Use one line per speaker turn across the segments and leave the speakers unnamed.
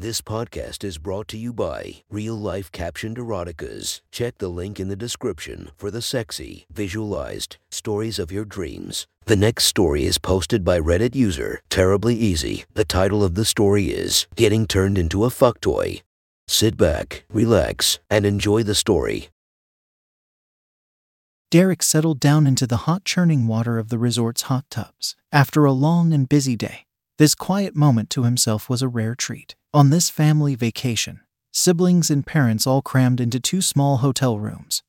This podcast is brought to you by Real Life Captioned Eroticas. Check the link in the description for the sexy, visualized stories of your dreams. The next story is posted by Reddit user Terribly Easy. The title of the story is Getting Turned into a Fuck Toy. Sit back, relax, and enjoy the story.
Derek settled down into the hot churning water of the resort's hot tubs. After a long and busy day, this quiet moment to himself was a rare treat. On this family vacation, siblings and parents all crammed into two small hotel rooms.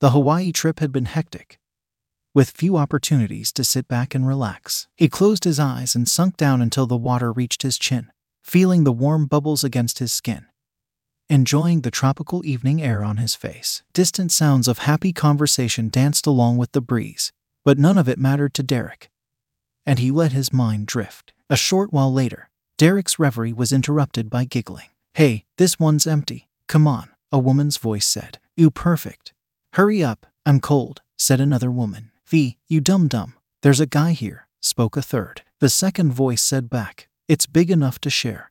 The Hawaii trip had been hectic, with few opportunities to sit back and relax. He closed his eyes and sunk down until the water reached his chin, feeling the warm bubbles against his skin enjoying the tropical evening air on his face. Distant sounds of happy conversation danced along with the breeze, but none of it mattered to Derek. And he let his mind drift. A short while later, Derek's reverie was interrupted by giggling. Hey, this one's empty. Come on, a woman's voice said. You perfect. Hurry up, I'm cold, said another woman. V, you dum dum. There's a guy here, spoke a third. The second voice said back, It's big enough to share.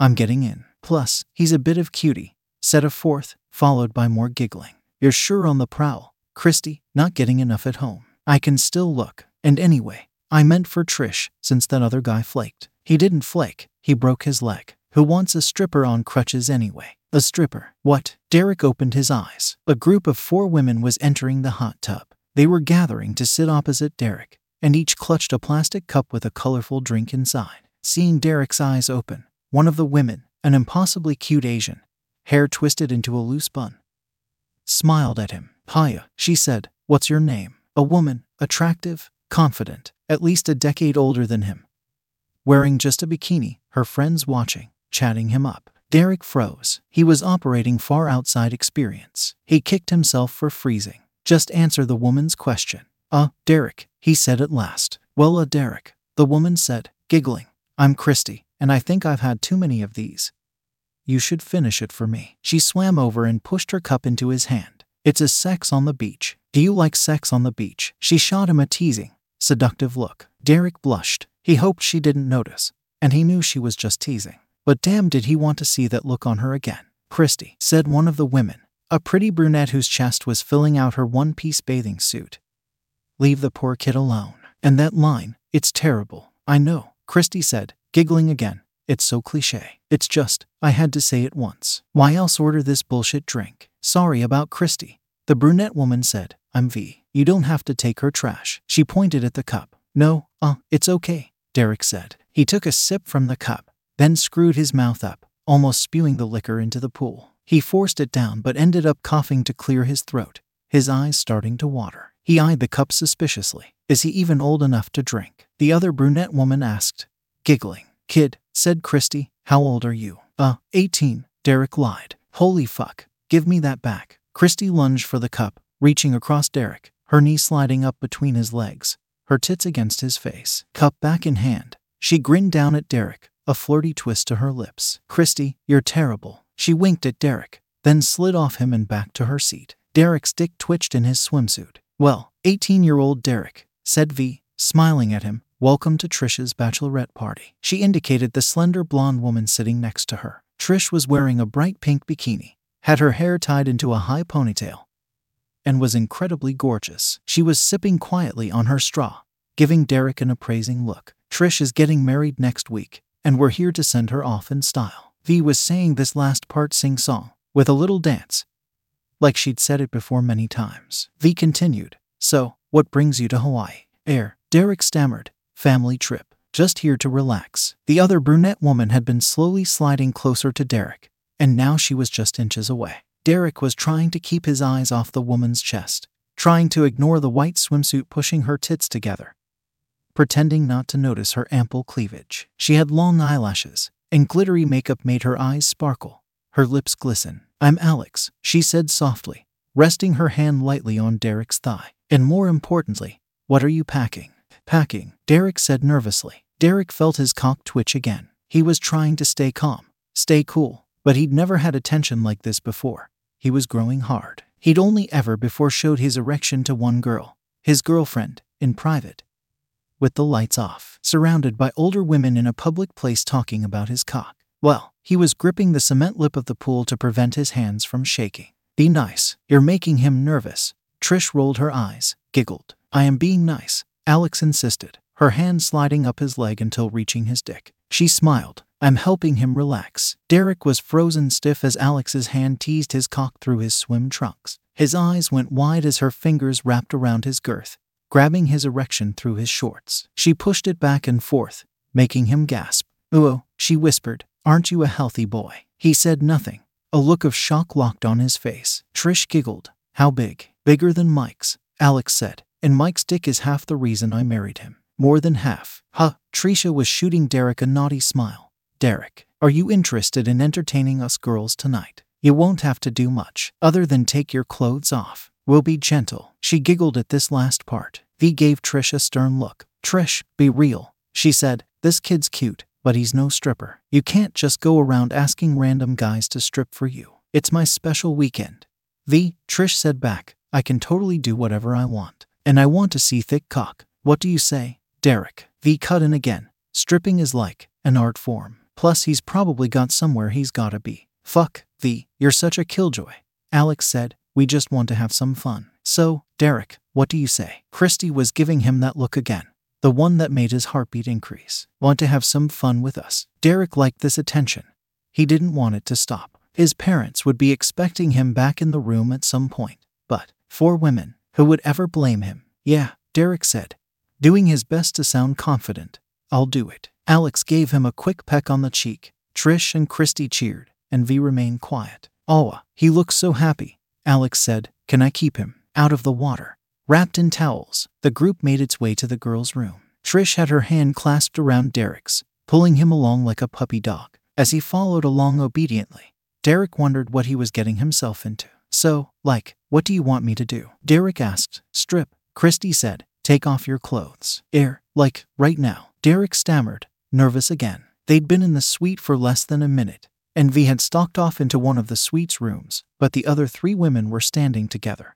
I'm getting in. Plus, he's a bit of cutie, said a fourth, followed by more giggling. You're sure on the prowl, Christy, not getting enough at home. I can still look. And anyway, I meant for Trish, since that other guy flaked. He didn't flake, he broke his leg. Who wants a stripper on crutches anyway? A stripper. What? Derek opened his eyes. A group of four women was entering the hot tub. They were gathering to sit opposite Derek, and each clutched a plastic cup with a colorful drink inside. Seeing Derek's eyes open, one of the women, an impossibly cute Asian, hair twisted into a loose bun, smiled at him. Hiya, she said. What's your name? A woman, attractive, confident, at least a decade older than him. Wearing just a bikini, her friends watching, chatting him up. Derek froze. He was operating far outside experience. He kicked himself for freezing. Just answer the woman's question. Uh, Derek, he said at last. Well, uh, Derek, the woman said, giggling. I'm Christy, and I think I've had too many of these. You should finish it for me. She swam over and pushed her cup into his hand. It's a sex on the beach. Do you like sex on the beach? She shot him a teasing, seductive look. Derek blushed. He hoped she didn't notice, and he knew she was just teasing. But damn, did he want to see that look on her again. Christy, said one of the women, a pretty brunette whose chest was filling out her one piece bathing suit. Leave the poor kid alone. And that line, it's terrible. I know, Christy said, giggling again. It's so cliche. It's just, I had to say it once. Why else order this bullshit drink? Sorry about Christy. The brunette woman said, I'm V. You don't have to take her trash. She pointed at the cup. No, uh, it's okay, Derek said. He took a sip from the cup, then screwed his mouth up, almost spewing the liquor into the pool. He forced it down but ended up coughing to clear his throat, his eyes starting to water. He eyed the cup suspiciously. Is he even old enough to drink? The other brunette woman asked, giggling. Kid, said Christy, how old are you? Uh, 18, Derek lied. Holy fuck, give me that back. Christy lunged for the cup, reaching across Derek, her knee sliding up between his legs, her tits against his face. Cup back in hand, she grinned down at Derek, a flirty twist to her lips. Christy, you're terrible. She winked at Derek, then slid off him and back to her seat. Derek's dick twitched in his swimsuit. Well, 18 year old Derek, said V, smiling at him, Welcome to Trish's bachelorette party. She indicated the slender blonde woman sitting next to her. Trish was wearing a bright pink bikini, had her hair tied into a high ponytail, and was incredibly gorgeous. She was sipping quietly on her straw, giving Derek an appraising look. Trish is getting married next week, and we're here to send her off in style. V was saying this last part sing song, with a little dance, like she'd said it before many times. V continued, So, what brings you to Hawaii? Air. Derek stammered, family trip, just here to relax. The other brunette woman had been slowly sliding closer to Derek, and now she was just inches away. Derek was trying to keep his eyes off the woman's chest, trying to ignore the white swimsuit pushing her tits together, pretending not to notice her ample cleavage. She had long eyelashes, and glittery makeup made her eyes sparkle, her lips glisten. I'm Alex, she said softly, resting her hand lightly on Derek's thigh. And more importantly, what are you packing? Packing, Derek said nervously. Derek felt his cock twitch again. He was trying to stay calm, stay cool, but he'd never had a tension like this before. He was growing hard. He'd only ever before showed his erection to one girl, his girlfriend, in private. With the lights off, surrounded by older women in a public place talking about his cock. Well, He was gripping the cement lip of the pool to prevent his hands from shaking. Be nice. You're making him nervous. Trish rolled her eyes, giggled. I am being nice, Alex insisted, her hand sliding up his leg until reaching his dick. She smiled. I'm helping him relax. Derek was frozen stiff as Alex's hand teased his cock through his swim trunks. His eyes went wide as her fingers wrapped around his girth, grabbing his erection through his shorts. She pushed it back and forth, making him gasp. Ooh, she whispered, Aren't you a healthy boy? He said nothing. A look of shock locked on his face. Trish giggled. How big? Bigger than Mike's, Alex said. And Mike's dick is half the reason I married him. More than half. Huh. Trisha was shooting Derek a naughty smile. Derek, are you interested in entertaining us girls tonight? You won't have to do much, other than take your clothes off. We'll be gentle. She giggled at this last part. V gave Trish a stern look. Trish, be real. She said, This kid's cute, but he's no stripper. You can't just go around asking random guys to strip for you. It's my special weekend. V, Trish said back, I can totally do whatever I want. And I want to see thick cock. What do you say? Derek. V cut in again. Stripping is like an art form. Plus, he's probably got somewhere he's gotta be. Fuck, V, you're such a killjoy. Alex said, We just want to have some fun. So, Derek, what do you say? Christy was giving him that look again the one that made his heartbeat increase. Want to have some fun with us? Derek liked this attention. He didn't want it to stop. His parents would be expecting him back in the room at some point. But, for women, who would ever blame him? Yeah, Derek said, doing his best to sound confident. I'll do it. Alex gave him a quick peck on the cheek. Trish and Christy cheered, and V remained quiet. Oh, he looks so happy. Alex said, Can I keep him out of the water? Wrapped in towels, the group made its way to the girl's room. Trish had her hand clasped around Derek's, pulling him along like a puppy dog. As he followed along obediently, Derek wondered what he was getting himself into. So, like, what do you want me to do? Derek asked. Strip. Christy said, Take off your clothes. Air, like, right now. Derek stammered, nervous again. They'd been in the suite for less than a minute, and V had stalked off into one of the suite's rooms, but the other three women were standing together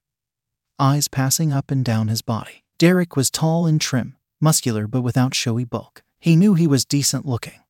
eyes passing up and down his body. Derek was tall and trim, muscular but without showy bulk. He knew he was decent looking.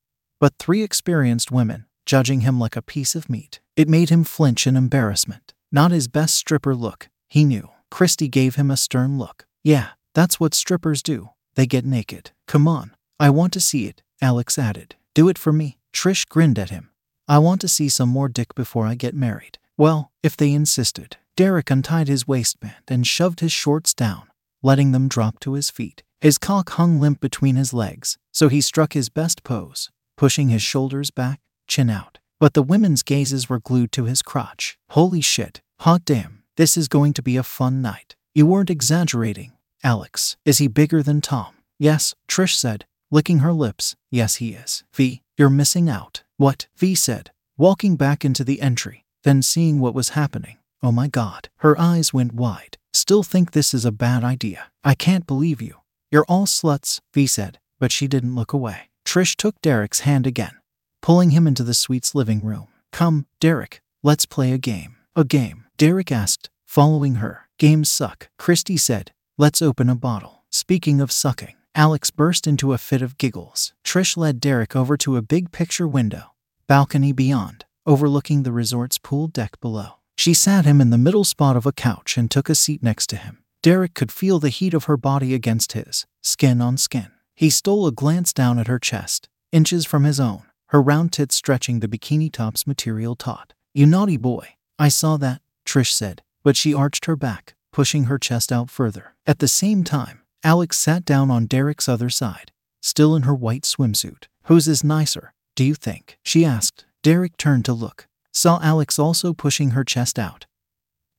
But three experienced women, judging him like a piece of meat, it made him flinch in embarrassment. Not his best stripper look, he knew. Christy gave him a stern look. Yeah, that's what strippers do. They get naked. Come on. I want to see it, Alex added. Do it for me. Trish grinned at him. I want to see some more dick before I get married. Well, if they insisted. Derek untied his waistband and shoved his shorts down, letting them drop to his feet. His cock hung limp between his legs, so he struck his best pose, pushing his shoulders back, chin out. But the women's gazes were glued to his crotch. Holy shit, hot damn, this is going to be a fun night. You weren't exaggerating, Alex. Is he bigger than Tom? Yes, Trish said, licking her lips. Yes, he is. V, you're missing out. What? V said, walking back into the entry, then seeing what was happening. Oh my god. Her eyes went wide. Still think this is a bad idea. I can't believe you. You're all sluts, V said, but she didn't look away. Trish took Derek's hand again, pulling him into the suite's living room. Come, Derek, let's play a game. A game, Derek asked, following her. Games suck, Christy said. Let's open a bottle. Speaking of sucking, Alex burst into a fit of giggles. Trish led Derek over to a big picture window, balcony beyond, overlooking the resort's pool deck below. She sat him in the middle spot of a couch and took a seat next to him. Derek could feel the heat of her body against his, skin on skin. He stole a glance down at her chest, inches from his own, her round tits stretching the bikini top's material taut. You naughty boy. I saw that, Trish said, but she arched her back, pushing her chest out further. At the same time, Alex sat down on Derek's other side, still in her white swimsuit. Whose is nicer, do you think? She asked. Derek turned to look saw Alex also pushing her chest out.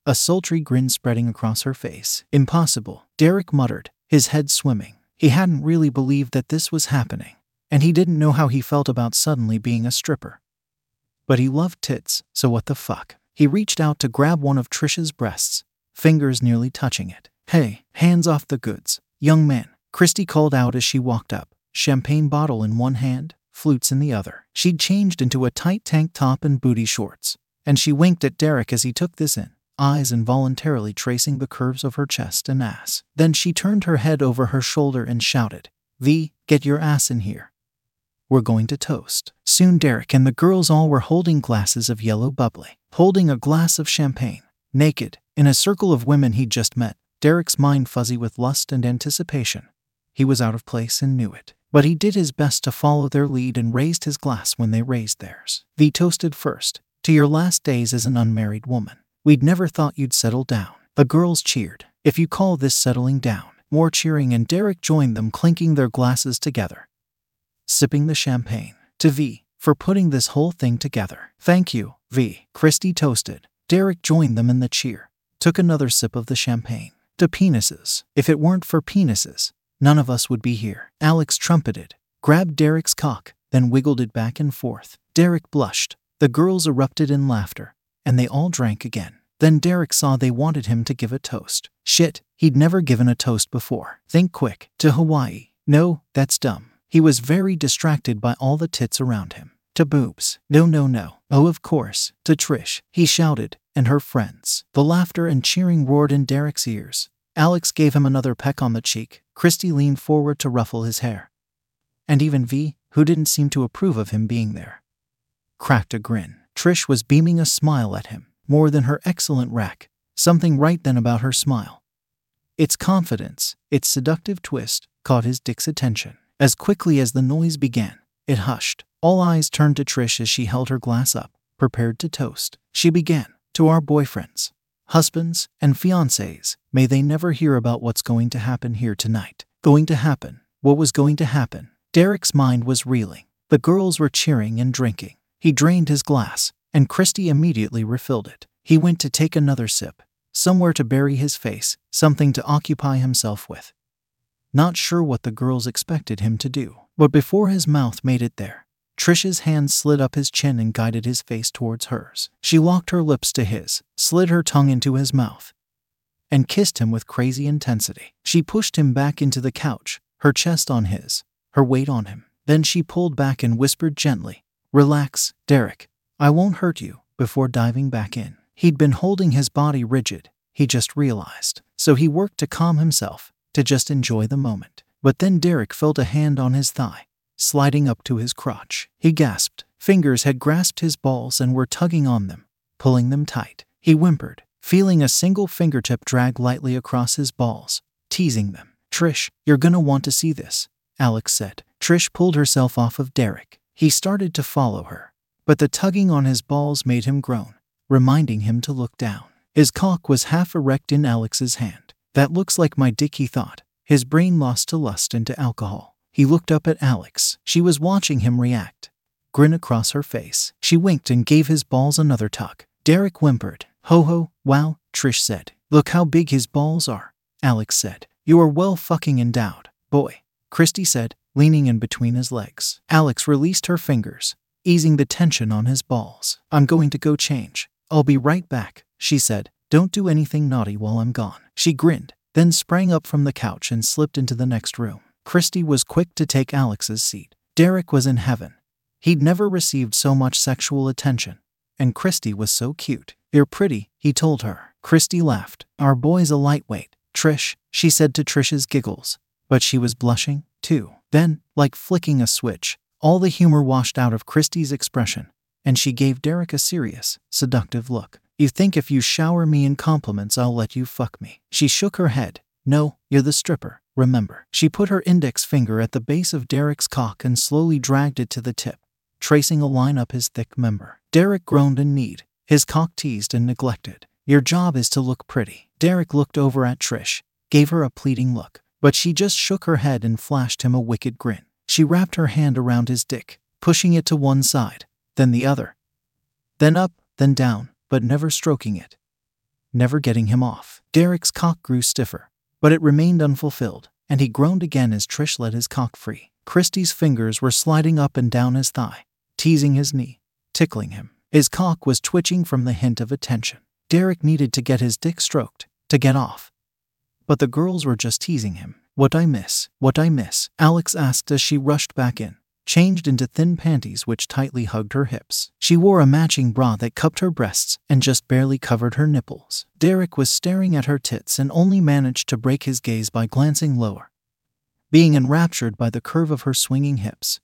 A sultry grin spreading across her face. Impossible, Derek muttered, his head swimming. He hadn't really believed that this was happening, and he didn't know how he felt about suddenly being a stripper. But he loved tits, so what the fuck? He reached out to grab one of Trisha's breasts, fingers nearly touching it. Hey, hands off the goods, young man, Christy called out as she walked up, champagne bottle in one hand, flutes in the other. She'd changed into a tight tank top and booty shorts, and she winked at Derek as he took this in, eyes involuntarily tracing the curves of her chest and ass. Then she turned her head over her shoulder and shouted, V, get your ass in here. We're going to toast. Soon Derek and the girls all were holding glasses of yellow bubbly, holding a glass of champagne. Naked, in a circle of women he'd just met, Derek's mind fuzzy with lust and anticipation. He was out of place and knew it, but he did his best to follow their lead and raised his glass when they raised theirs. V toasted first, to your last days as an unmarried woman. We'd never thought you'd settle down. The girls cheered. If you call this settling down, more cheering, and Derek joined them, clinking their glasses together. Sipping the champagne. To V, for putting this whole thing together. Thank you, V. Christy toasted. Derek joined them in the cheer. Took another sip of the champagne. To penises. If it weren't for penises, none of us would be here. Alex trumpeted, grabbed Derek's cock, then wiggled it back and forth. Derek blushed. The girls erupted in laughter, and they all drank again. Then Derek saw they wanted him to give a toast. Shit, he'd never given a toast before. Think quick. To Hawaii. No, that's dumb. He was very distracted by all the tits around him. To boobs. No, no, no. Oh, of course. To Trish. He shouted, and her friends. The laughter and cheering roared in Derek's ears. Alex gave him another peck on the cheek. Christy leaned forward to ruffle his hair. And even V, who didn't seem to approve of him being there, cracked a grin. Trish was beaming a smile at him, more than her excellent rack. Something right then about her smile. Its confidence, its seductive twist, caught his dick's attention. As quickly as the noise began, it hushed. All eyes turned to Trish as she held her glass up, prepared to toast. She began, To our boyfriends, husbands, and fiancés, may they never hear about what's going to happen here tonight. Going to happen. What was going to happen? Derek's mind was reeling. The girls were cheering and drinking. He drained his glass, and Christy immediately refilled it. He went to take another sip, somewhere to bury his face, something to occupy himself with. Not sure what the girls expected him to do, but before his mouth made it there, Trish's hand slid up his chin and guided his face towards hers. She locked her lips to his, slid her tongue into his mouth, and kissed him with crazy intensity. She pushed him back into the couch, her chest on his, her weight on him. Then she pulled back and whispered gently, Relax, Derek. I won't hurt you, before diving back in. He'd been holding his body rigid, he just realized. So he worked to calm himself, to just enjoy the moment. But then Derek felt a hand on his thigh, sliding up to his crotch. He gasped. Fingers had grasped his balls and were tugging on them, pulling them tight. He whimpered, feeling a single fingertip drag lightly across his balls, teasing them. Trish, you're gonna want to see this, Alex said. Trish pulled herself off of Derek. He started to follow her, but the tugging on his balls made him groan, reminding him to look down. His cock was half erect in Alex's hand. That looks like my dick, he thought. His brain lost to lust and to alcohol. He looked up at Alex. She was watching him react. Grin across her face. She winked and gave his balls another tug. Derek whimpered. Ho ho, wow, Trish said. Look how big his balls are. Alex said. You are well fucking endowed, boy. Christy said, leaning in between his legs. Alex released her fingers, easing the tension on his balls. I'm going to go change. I'll be right back, she said. Don't do anything naughty while I'm gone. She grinned, then sprang up from the couch and slipped into the next room. Christy was quick to take Alex's seat. Derek was in heaven. He'd never received so much sexual attention. And Christy was so cute. You're pretty, he told her. Christy laughed. Our boy's a lightweight. Trish, she said to Trish's giggles. But she was blushing, too. Then, like flicking a switch, all the humor washed out of Christy's expression, and she gave Derek a serious, seductive look. You think if you shower me in compliments, I'll let you fuck me? She shook her head. No, you're the stripper, remember. She put her index finger at the base of Derek's cock and slowly dragged it to the tip, tracing a line up his thick member. Derek groaned in need, his cock teased and neglected. Your job is to look pretty. Derek looked over at Trish, gave her a pleading look, but she just shook her head and flashed him a wicked grin. She wrapped her hand around his dick, pushing it to one side, then the other, then up, then down, but never stroking it. Never getting him off. Derek's cock grew stiffer, but it remained unfulfilled, and he groaned again as Trish let his cock free. Christy's fingers were sliding up and down his thigh, teasing his knee, tickling him. His cock was twitching from the hint of attention. Derek needed to get his dick stroked, to get off. But the girls were just teasing him. What I miss, what I miss, Alex asked as she rushed back in, changed into thin panties which tightly hugged her hips. She wore a matching bra that cupped her breasts and just barely covered her nipples. Derek was staring at her tits and only managed to break his gaze by glancing lower, being enraptured by the curve of her swinging hips.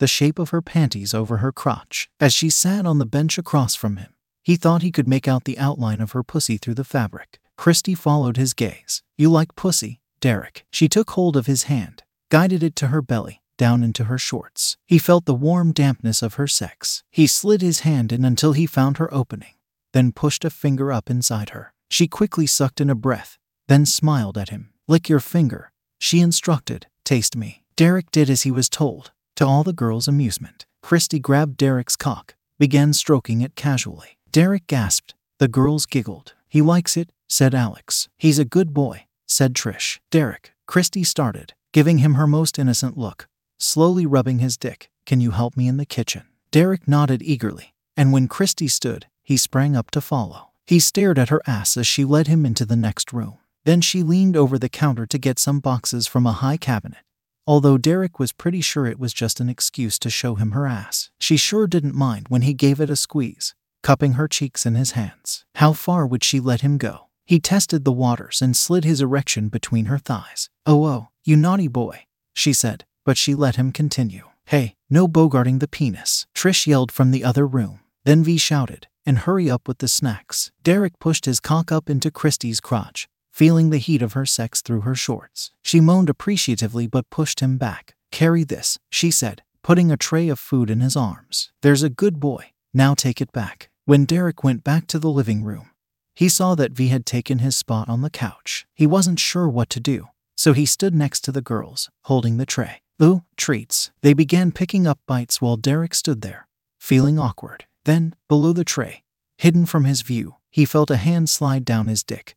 the shape of her panties over her crotch. As she sat on the bench across from him, he thought he could make out the outline of her pussy through the fabric. Christy followed his gaze. You like pussy, Derek? She took hold of his hand, guided it to her belly, down into her shorts. He felt the warm dampness of her sex. He slid his hand in until he found her opening, then pushed a finger up inside her. She quickly sucked in a breath, then smiled at him. Lick your finger, she instructed. Taste me. Derek did as he was told, to all the girls' amusement. Christy grabbed Derek's cock, began stroking it casually. Derek gasped. The girls giggled. He likes it, said Alex. He's a good boy, said Trish. Derek, Christy started, giving him her most innocent look, slowly rubbing his dick. Can you help me in the kitchen? Derek nodded eagerly, and when Christy stood, he sprang up to follow. He stared at her ass as she led him into the next room. Then she leaned over the counter to get some boxes from a high cabinet. Although Derek was pretty sure it was just an excuse to show him her ass, she sure didn't mind when he gave it a squeeze, cupping her cheeks in his hands. How far would she let him go? He tested the waters and slid his erection between her thighs. Oh, oh, you naughty boy, she said, but she let him continue. Hey, no bogarting the penis, Trish yelled from the other room. Then V shouted, and hurry up with the snacks. Derek pushed his cock up into Christy's crotch, feeling the heat of her sex through her shorts. She moaned appreciatively but pushed him back. Carry this, she said, putting a tray of food in his arms. There's a good boy. Now take it back. When Derek went back to the living room, he saw that V had taken his spot on the couch. He wasn't sure what to do, so he stood next to the girls, holding the tray. Ooh, treats. They began picking up bites while Derek stood there, feeling awkward. Then, below the tray, hidden from his view, he felt a hand slide down his dick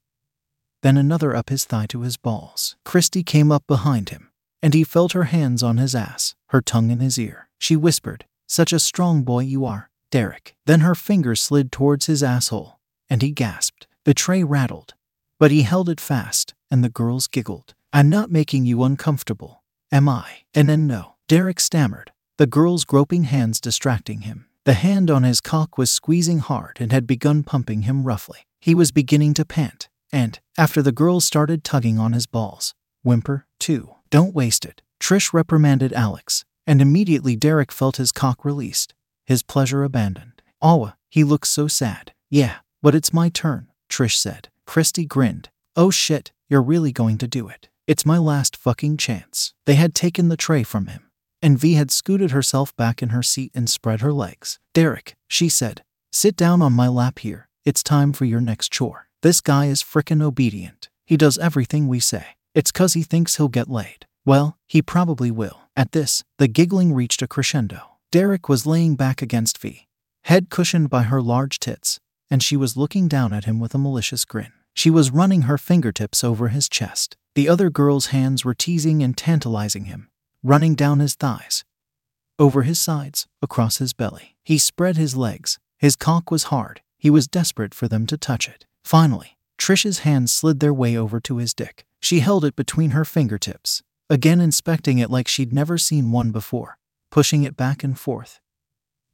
then another up his thigh to his balls. Christy came up behind him, and he felt her hands on his ass, her tongue in his ear. She whispered, Such a strong boy you are, Derek. Then her fingers slid towards his asshole, and he gasped. The tray rattled, but he held it fast, and the girls giggled. I'm not making you uncomfortable, am I? And then no, Derek stammered, the girl's groping hands distracting him. The hand on his cock was squeezing hard and had begun pumping him roughly. He was beginning to pant, and, after the girl started tugging on his balls, whimper, too. Don't waste it. Trish reprimanded Alex, and immediately Derek felt his cock released, his pleasure abandoned. Awa, he looks so sad. Yeah, but it's my turn, Trish said. Christy grinned. Oh shit, you're really going to do it. It's my last fucking chance. They had taken the tray from him, and V had scooted herself back in her seat and spread her legs. Derek, she said, sit down on my lap here. It's time for your next chore. This guy is frickin' obedient. He does everything we say. It's 'cause he thinks he'll get laid. Well, he probably will. At this, the giggling reached a crescendo. Derek was laying back against V, head cushioned by her large tits, and she was looking down at him with a malicious grin. She was running her fingertips over his chest. The other girl's hands were teasing and tantalizing him, running down his thighs, over his sides, across his belly. He spread his legs. His cock was hard. He was desperate for them to touch it. Finally, Trish's hands slid their way over to his dick. She held it between her fingertips, again inspecting it like she'd never seen one before, pushing it back and forth,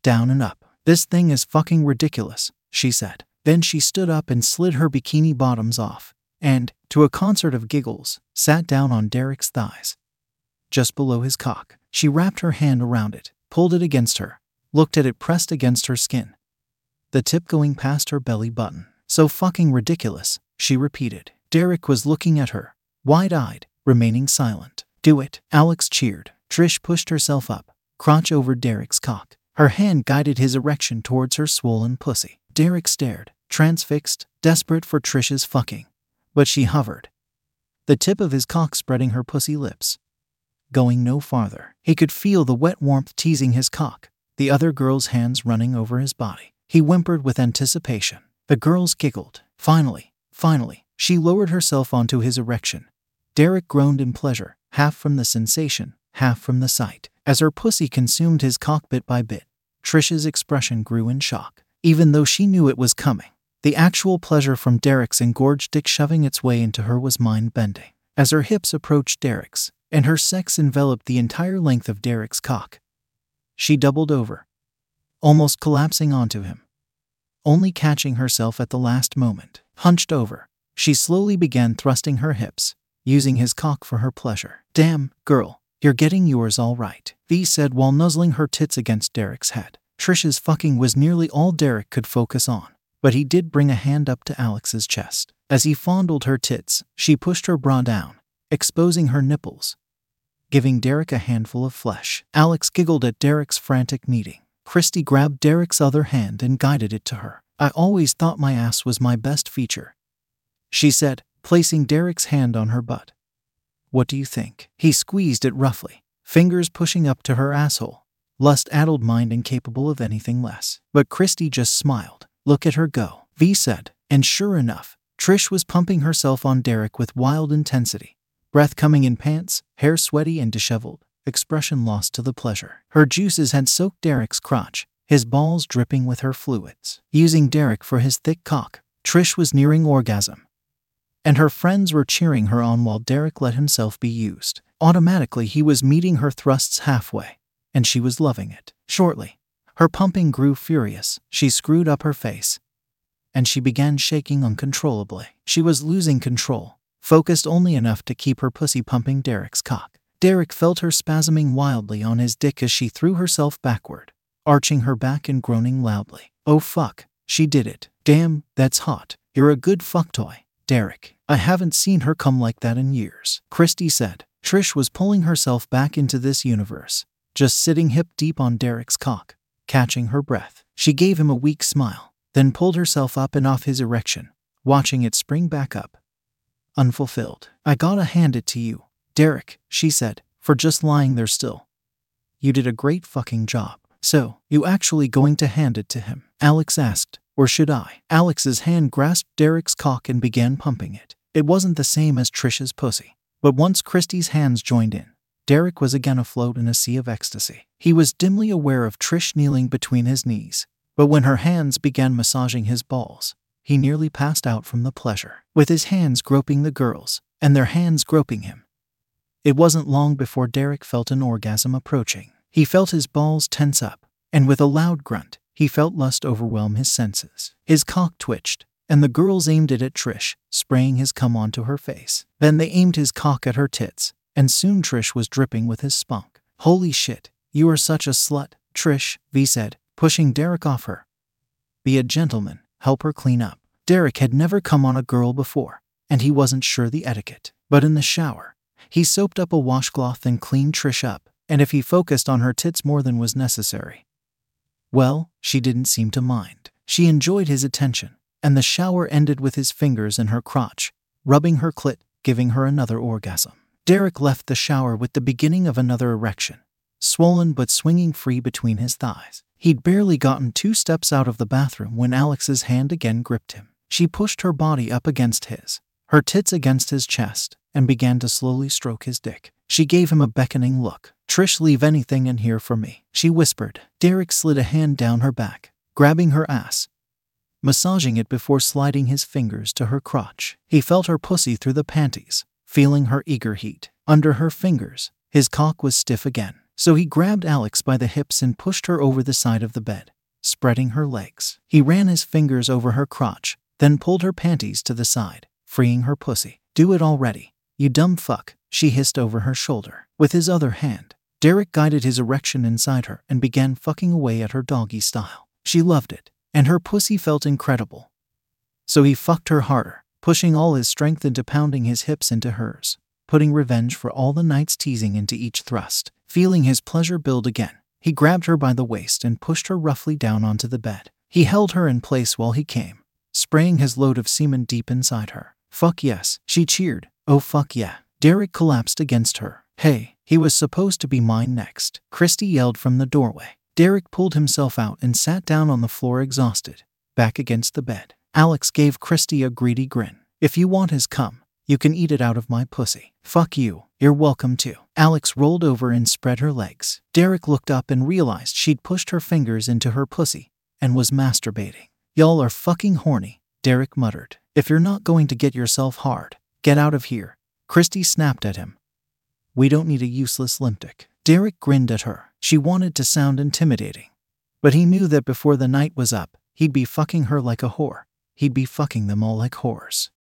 down and up. This thing is fucking ridiculous, she said. Then she stood up and slid her bikini bottoms off, and, to a concert of giggles, sat down on Derek's thighs. Just below his cock, she wrapped her hand around it, pulled it against her, looked at it pressed against her skin, the tip going past her belly button. So fucking ridiculous, she repeated. Derek was looking at her, wide eyed, remaining silent. Do it, Alex cheered. Trish pushed herself up, crotch over Derek's cock. Her hand guided his erection towards her swollen pussy. Derek stared, transfixed, desperate for Trish's fucking. But she hovered, the tip of his cock spreading her pussy lips. Going no farther, he could feel the wet warmth teasing his cock, the other girl's hands running over his body. He whimpered with anticipation. The girls giggled. Finally, finally, she lowered herself onto his erection. Derek groaned in pleasure, half from the sensation, half from the sight. As her pussy consumed his cock bit by bit, Trish's expression grew in shock. Even though she knew it was coming, the actual pleasure from Derek's engorged dick shoving its way into her was mind bending. As her hips approached Derek's, and her sex enveloped the entire length of Derek's cock, she doubled over, almost collapsing onto him only catching herself at the last moment. Hunched over, she slowly began thrusting her hips, using his cock for her pleasure. Damn, girl, You're getting yours all right, V said while nuzzling her tits against Derek's head. Trish's fucking was nearly all Derek could focus on, but he did bring a hand up to Alex's chest. As he fondled her tits, she pushed her bra down, exposing her nipples, giving Derek a handful of flesh. Alex giggled at Derek's frantic kneading. Christy grabbed Derek's other hand and guided it to her. I always thought my ass was my best feature, she said, placing Derek's hand on her butt. What do you think? He squeezed it roughly, fingers pushing up to her asshole. Lust addled mind incapable of anything less. But Christy just smiled. Look at her go, V said, and sure enough, Trish was pumping herself on Derek with wild intensity. Breath coming in pants, hair sweaty and disheveled, expression lost to the pleasure. Her juices had soaked Derek's crotch, his balls dripping with her fluids. Using Derek for his thick cock, Trish was nearing orgasm. And her friends were cheering her on while Derek let himself be used. Automatically, he was meeting her thrusts halfway, and she was loving it. Shortly, her pumping grew furious. She screwed up her face, and she began shaking uncontrollably. She was losing control, focused only enough to keep her pussy pumping Derek's cock. Derek felt her spasming wildly on his dick as she threw herself backward, arching her back and groaning loudly. Oh fuck, she did it. Damn, that's hot. You're a good fuck toy. Derek, I haven't seen her come like that in years. Christy said. Trish was pulling herself back into this universe, just sitting hip deep on Derek's cock, catching her breath. She gave him a weak smile, then pulled herself up and off his erection, watching it spring back up. Unfulfilled. I gotta hand it to you, Derek, she said, for just lying there still. You did a great fucking job. So, you actually going to hand it to him? Alex asked, or should I? Alex's hand grasped Derek's cock and began pumping it. It wasn't the same as Trish's pussy. But once Christy's hands joined in, Derek was again afloat in a sea of ecstasy. He was dimly aware of Trish kneeling between his knees, but when her hands began massaging his balls, he nearly passed out from the pleasure, with his hands groping the girls, and their hands groping him. It wasn't long before Derek felt an orgasm approaching. He felt his balls tense up, and with a loud grunt, he felt lust overwhelm his senses. His cock twitched, and the girls aimed it at Trish, spraying his cum onto her face. Then they aimed his cock at her tits, and soon Trish was dripping with his spunk. Holy shit, you are such a slut, Trish, V said, pushing Derek off her. Be a gentleman, help her clean up. Derek had never come on a girl before, and he wasn't sure the etiquette. But in the shower, he soaped up a washcloth and cleaned Trish up, and if he focused on her tits more than was necessary, well, she didn't seem to mind. She enjoyed his attention, and the shower ended with his fingers in her crotch, rubbing her clit, giving her another orgasm. Derek left the shower with the beginning of another erection, swollen but swinging free between his thighs. He'd barely gotten two steps out of the bathroom when Alex's hand again gripped him. She pushed her body up against his, her tits against his chest, and began to slowly stroke his dick. She gave him a beckoning look. Trish, leave anything in here for me, she whispered. Derek slid a hand down her back, grabbing her ass, massaging it before sliding his fingers to her crotch. He felt her pussy through the panties, feeling her eager heat. Under her fingers, his cock was stiff again, so he grabbed Alex by the hips and pushed her over the side of the bed, spreading her legs. He ran his fingers over her crotch, then pulled her panties to the side, freeing her pussy. Do it already, you dumb fuck, she hissed over her shoulder. With his other hand, Derek guided his erection inside her and began fucking away at her doggy style. She loved it, and her pussy felt incredible. So he fucked her harder, pushing all his strength into pounding his hips into hers, putting revenge for all the night's teasing into each thrust. Feeling his pleasure build again, he grabbed her by the waist and pushed her roughly down onto the bed. He held her in place while he came, spraying his load of semen deep inside her. Fuck yes, she cheered. Oh fuck yeah. Derek collapsed against her. Hey, he was supposed to be mine next. Christy yelled from the doorway. Derek pulled himself out and sat down on the floor exhausted, back against the bed. Alex gave Christy a greedy grin. If you want his cum, you can eat it out of my pussy. Fuck you, you're welcome to. Alex rolled over and spread her legs. Derek looked up and realized she'd pushed her fingers into her pussy and was masturbating. Y'all are fucking horny, Derek muttered. If you're not going to get yourself hard, get out of here. Christy snapped at him. We don't need a useless limptic. Derek grinned at her. She wanted to sound intimidating. But he knew that before the night was up, he'd be fucking her like a whore. He'd be fucking them all like whores.